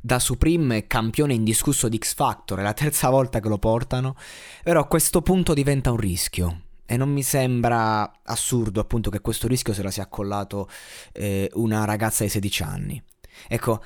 da Supreme campione indiscusso di X Factor, è la terza volta che lo portano, però a questo punto diventa un rischio. E non mi sembra assurdo appunto che questo rischio se la sia accollato eh, una ragazza di 16 anni. Ecco,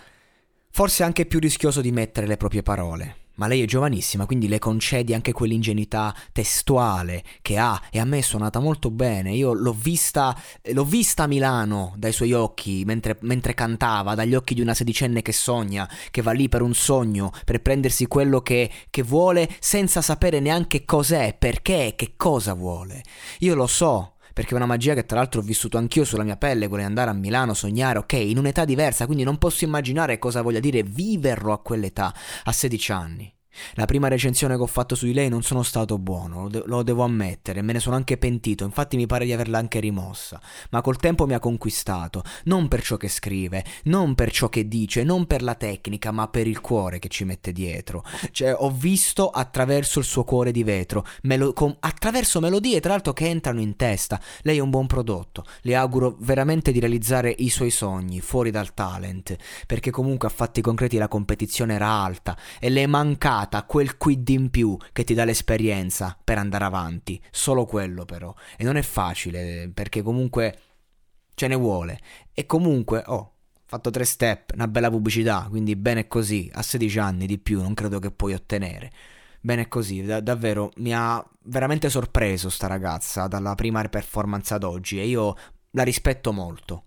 forse è anche più rischioso di mettere le proprie parole. Ma lei è giovanissima, quindi le concedi anche quell'ingenuità testuale che ha e a me è suonata molto bene. Io l'ho vista, l'ho vista a Milano dai suoi occhi mentre, mentre, cantava, dagli occhi di una sedicenne che sogna, che va lì per un sogno, per prendersi quello che, che vuole senza sapere neanche cos'è, perché, che cosa vuole. Io lo so, perché è una magia che tra l'altro ho vissuto anch'io sulla mia pelle, quella di andare a Milano, sognare, ok, in un'età diversa, quindi non posso immaginare cosa voglia dire viverlo a quell'età, a 16 anni. La prima recensione che ho fatto su di lei non sono stato buono, lo, de- lo, devo ammettere, me ne sono anche pentito, infatti mi pare di averla anche rimossa, ma col tempo mi ha conquistato, non per ciò che scrive, non per ciò che dice, non per la tecnica, ma per il cuore che ci mette dietro. Cioè, ho visto attraverso il suo cuore di vetro, melo- con- attraverso melodie tra l'altro che entrano in testa. Lei è un buon prodotto, le auguro veramente di realizzare i suoi sogni fuori dal talent, perché comunque a fatti concreti la competizione era alta e le è mancato data quel quid in più che ti dà l'esperienza per andare avanti. Solo quello però. E non è facile perché comunque ce ne vuole. E comunque, oh, fatto tre step, una bella pubblicità, quindi bene così, a 16 anni di più non credo che puoi ottenere. Bene così, da- davvero mi ha veramente sorpreso sta ragazza dalla prima performance ad oggi e io la rispetto molto.